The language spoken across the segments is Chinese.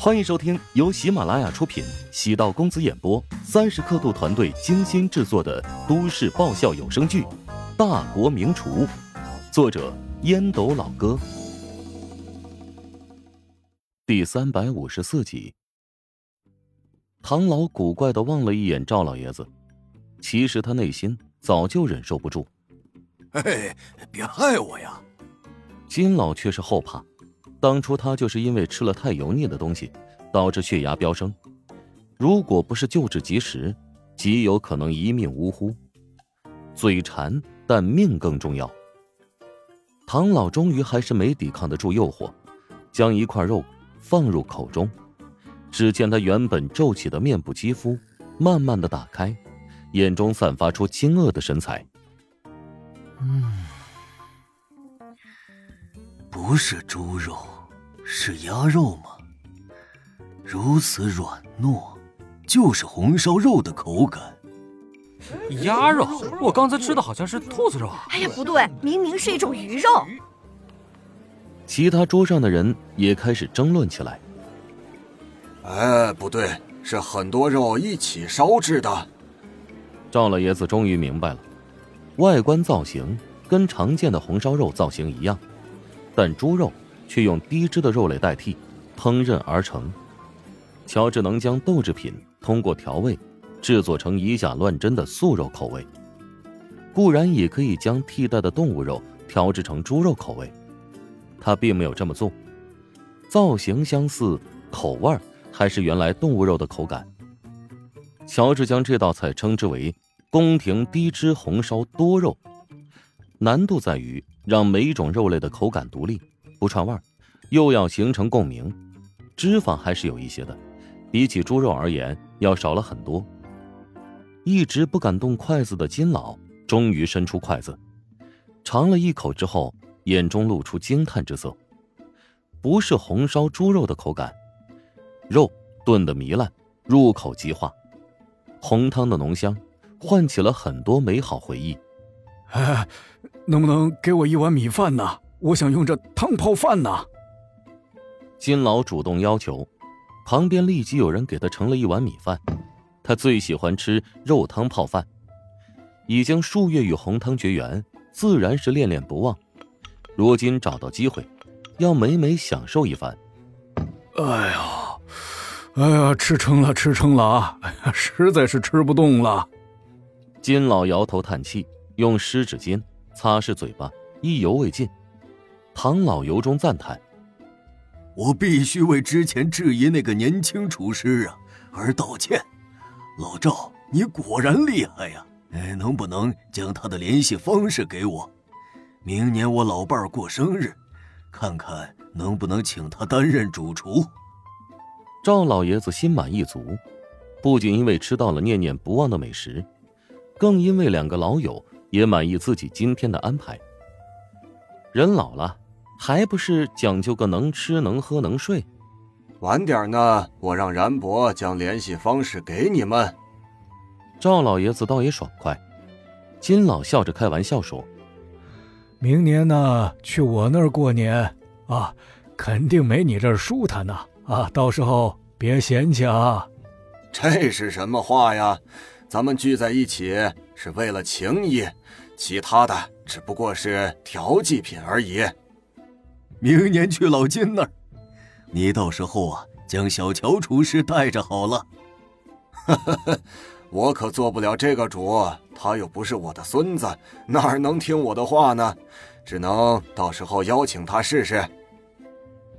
欢迎收听由喜马拉雅出品、喜道公子演播、三十刻度团队精心制作的都市爆笑有声剧《大国名厨》，作者烟斗老哥，第三百五十四集。唐老古怪的望了一眼赵老爷子，其实他内心早就忍受不住。嘿，别害我呀！金老却是后怕。当初他就是因为吃了太油腻的东西，导致血压飙升。如果不是救治及时，极有可能一命呜呼。嘴馋，但命更重要。唐老终于还是没抵抗得住诱惑，将一块肉放入口中。只见他原本皱起的面部肌肤慢慢的打开，眼中散发出惊愕的神采。嗯。不是猪肉，是鸭肉吗？如此软糯，就是红烧肉的口感。鸭肉，我刚才吃的好像是兔子肉。哎呀，不对，明明是一种鱼肉。其他桌上的人也开始争论起来。哎，不对，是很多肉一起烧制的。赵老爷子终于明白了，外观造型跟常见的红烧肉造型一样。但猪肉却用低脂的肉类代替烹饪而成。乔治能将豆制品通过调味制作成以假乱真的素肉口味，固然也可以将替代的动物肉调制成猪肉口味。他并没有这么做，造型相似，口味还是原来动物肉的口感。乔治将这道菜称之为“宫廷低脂红烧多肉”，难度在于。让每一种肉类的口感独立，不串味儿，又要形成共鸣，脂肪还是有一些的，比起猪肉而言要少了很多。一直不敢动筷子的金老终于伸出筷子，尝了一口之后，眼中露出惊叹之色。不是红烧猪肉的口感，肉炖得糜烂，入口即化，红汤的浓香唤起了很多美好回忆。哎，能不能给我一碗米饭呢？我想用这汤泡饭呢。金老主动要求，旁边立即有人给他盛了一碗米饭。他最喜欢吃肉汤泡饭，已经数月与红汤绝缘，自然是恋恋不忘。如今找到机会，要美美享受一番。哎呀，哎呀，吃撑了，吃撑了啊！哎呀，实在是吃不动了。金老摇头叹气。用湿纸巾擦拭嘴巴，意犹未尽。唐老由衷赞叹：“我必须为之前质疑那个年轻厨师啊而道歉。老赵，你果然厉害呀！哎，能不能将他的联系方式给我？明年我老伴儿过生日，看看能不能请他担任主厨。”赵老爷子心满意足，不仅因为吃到了念念不忘的美食，更因为两个老友。也满意自己今天的安排。人老了，还不是讲究个能吃能喝能睡。晚点呢，我让然博将联系方式给你们。赵老爷子倒也爽快。金老笑着开玩笑说：“明年呢，去我那儿过年啊，肯定没你这儿舒坦呢啊！到时候别嫌弃啊。”这是什么话呀？咱们聚在一起是为了情谊，其他的只不过是调剂品而已。明年去老金那儿，你到时候啊，将小乔厨师带着好了。我可做不了这个主，他又不是我的孙子，哪能听我的话呢？只能到时候邀请他试试。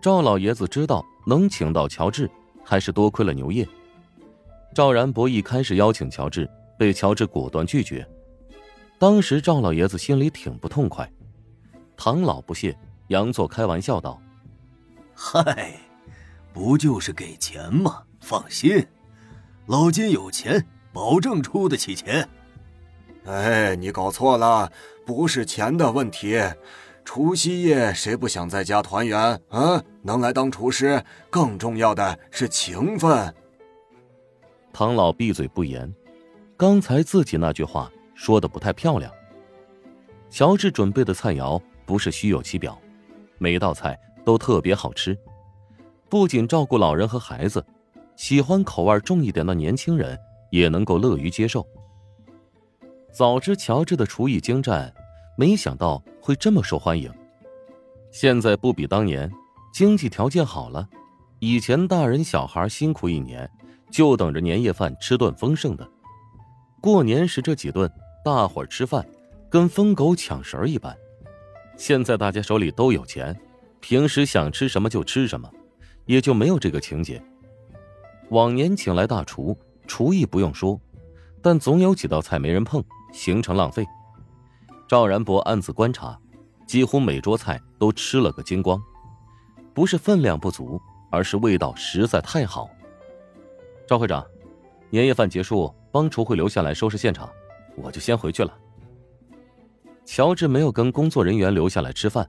赵老爷子知道能请到乔治，还是多亏了牛业。赵然博一开始邀请乔治，被乔治果断拒绝。当时赵老爷子心里挺不痛快。唐老不屑，佯作开玩笑道：“嗨，不就是给钱吗？放心，老金有钱，保证出得起钱。”哎，你搞错了，不是钱的问题。除夕夜谁不想在家团圆啊？能来当厨师，更重要的是情分。唐老闭嘴不言，刚才自己那句话说的不太漂亮。乔治准备的菜肴不是虚有其表，每道菜都特别好吃。不仅照顾老人和孩子，喜欢口味重一点的年轻人也能够乐于接受。早知乔治的厨艺精湛，没想到会这么受欢迎。现在不比当年，经济条件好了。以前大人小孩辛苦一年，就等着年夜饭吃顿丰盛的。过年时这几顿，大伙吃饭跟疯狗抢食儿一般。现在大家手里都有钱，平时想吃什么就吃什么，也就没有这个情节。往年请来大厨，厨艺不用说，但总有几道菜没人碰，形成浪费。赵然博暗自观察，几乎每桌菜都吃了个精光，不是分量不足。而是味道实在太好。赵会长，年夜饭结束，帮厨会留下来收拾现场，我就先回去了。乔治没有跟工作人员留下来吃饭，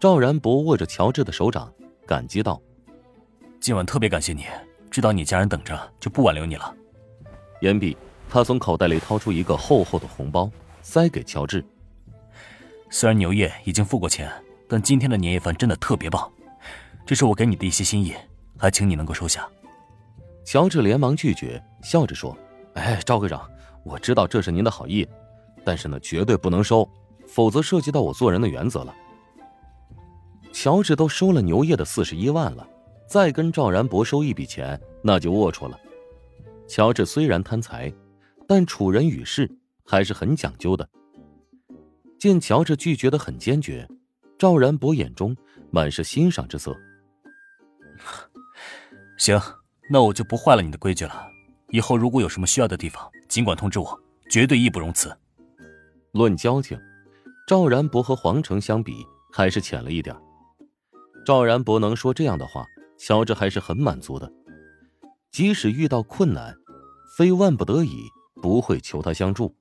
赵然博握着乔治的手掌，感激道：“今晚特别感谢你，知道你家人等着，就不挽留你了。”言毕，他从口袋里掏出一个厚厚的红包，塞给乔治。虽然牛业已经付过钱，但今天的年夜饭真的特别棒。这是我给你的一些心意，还请你能够收下。乔治连忙拒绝，笑着说：“哎，赵会长，我知道这是您的好意，但是呢，绝对不能收，否则涉及到我做人的原则了。”乔治都收了牛业的四十一万了，再跟赵然博收一笔钱，那就龌龊了。乔治虽然贪财，但处人与事还是很讲究的。见乔治拒绝的很坚决，赵然博眼中满是欣赏之色。行，那我就不坏了你的规矩了。以后如果有什么需要的地方，尽管通知我，绝对义不容辞。论交情，赵然博和黄成相比还是浅了一点。赵然博能说这样的话，乔治还是很满足的。即使遇到困难，非万不得已不会求他相助。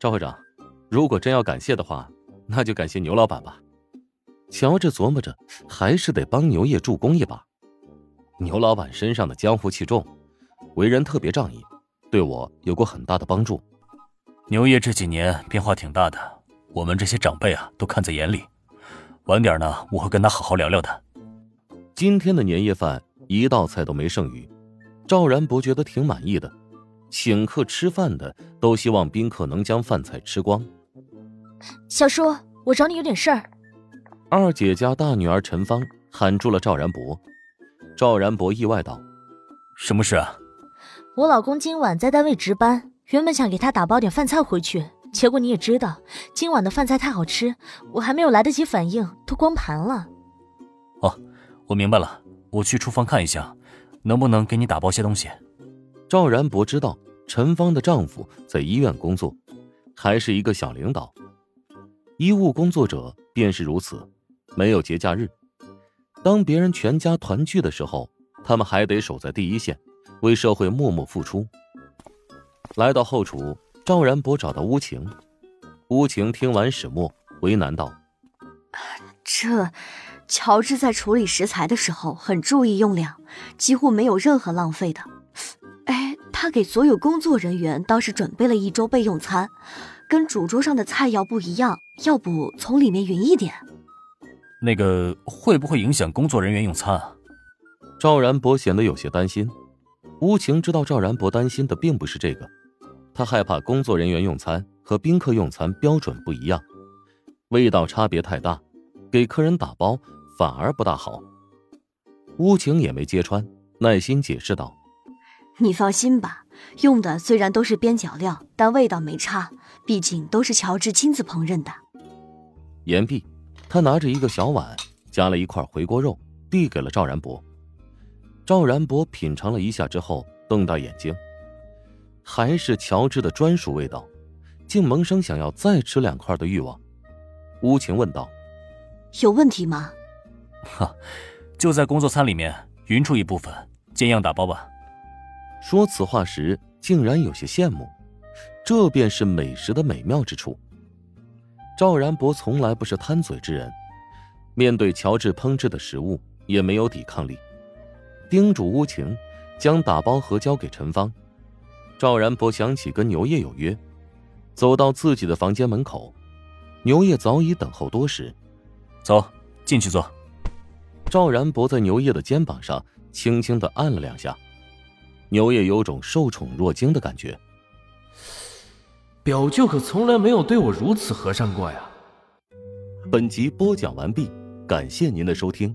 赵会长，如果真要感谢的话，那就感谢牛老板吧。乔治琢磨着，还是得帮牛业助攻一把。牛老板身上的江湖气重，为人特别仗义，对我有过很大的帮助。牛爷这几年变化挺大的，我们这些长辈啊都看在眼里。晚点呢，我会跟他好好聊聊的。今天的年夜饭一道菜都没剩余，赵然博觉得挺满意的。请客吃饭的都希望宾客能将饭菜吃光。小叔，我找你有点事儿。二姐家大女儿陈芳喊住了赵然博，赵然博意外道：“什么事啊？”我老公今晚在单位值班，原本想给他打包点饭菜回去，结果你也知道，今晚的饭菜太好吃，我还没有来得及反应，都光盘了。哦，我明白了，我去厨房看一下，能不能给你打包些东西。赵然博知道陈芳的丈夫在医院工作，还是一个小领导，医务工作者便是如此。没有节假日，当别人全家团聚的时候，他们还得守在第一线，为社会默默付出。来到后厨，赵然博找到乌晴。乌晴听完始末，为难道：“这乔治在处理食材的时候很注意用量，几乎没有任何浪费的。哎，他给所有工作人员倒是准备了一周备用餐，跟主桌上的菜肴不一样，要不从里面匀一点。”那个会不会影响工作人员用餐啊？赵然博显得有些担心。乌晴知道赵然博担心的并不是这个，他害怕工作人员用餐和宾客用餐标准不一样，味道差别太大，给客人打包反而不大好。乌晴也没揭穿，耐心解释道：“你放心吧，用的虽然都是边角料，但味道没差，毕竟都是乔治亲自烹饪的。”言毕。他拿着一个小碗，夹了一块回锅肉，递给了赵然博。赵然博品尝了一下之后，瞪大眼睛，还是乔治的专属味道，竟萌生想要再吃两块的欲望。乌晴问道：“有问题吗？”“哈，就在工作餐里面匀出一部分，见样打包吧。”说此话时，竟然有些羡慕，这便是美食的美妙之处。赵然博从来不是贪嘴之人，面对乔治烹制的食物也没有抵抗力，叮嘱乌晴将打包盒交给陈芳。赵然博想起跟牛业有约，走到自己的房间门口，牛业早已等候多时。走进去坐。赵然博在牛叶的肩膀上，轻轻的按了两下。牛叶有种受宠若惊的感觉。表舅可从来没有对我如此和善过呀。本集播讲完毕，感谢您的收听。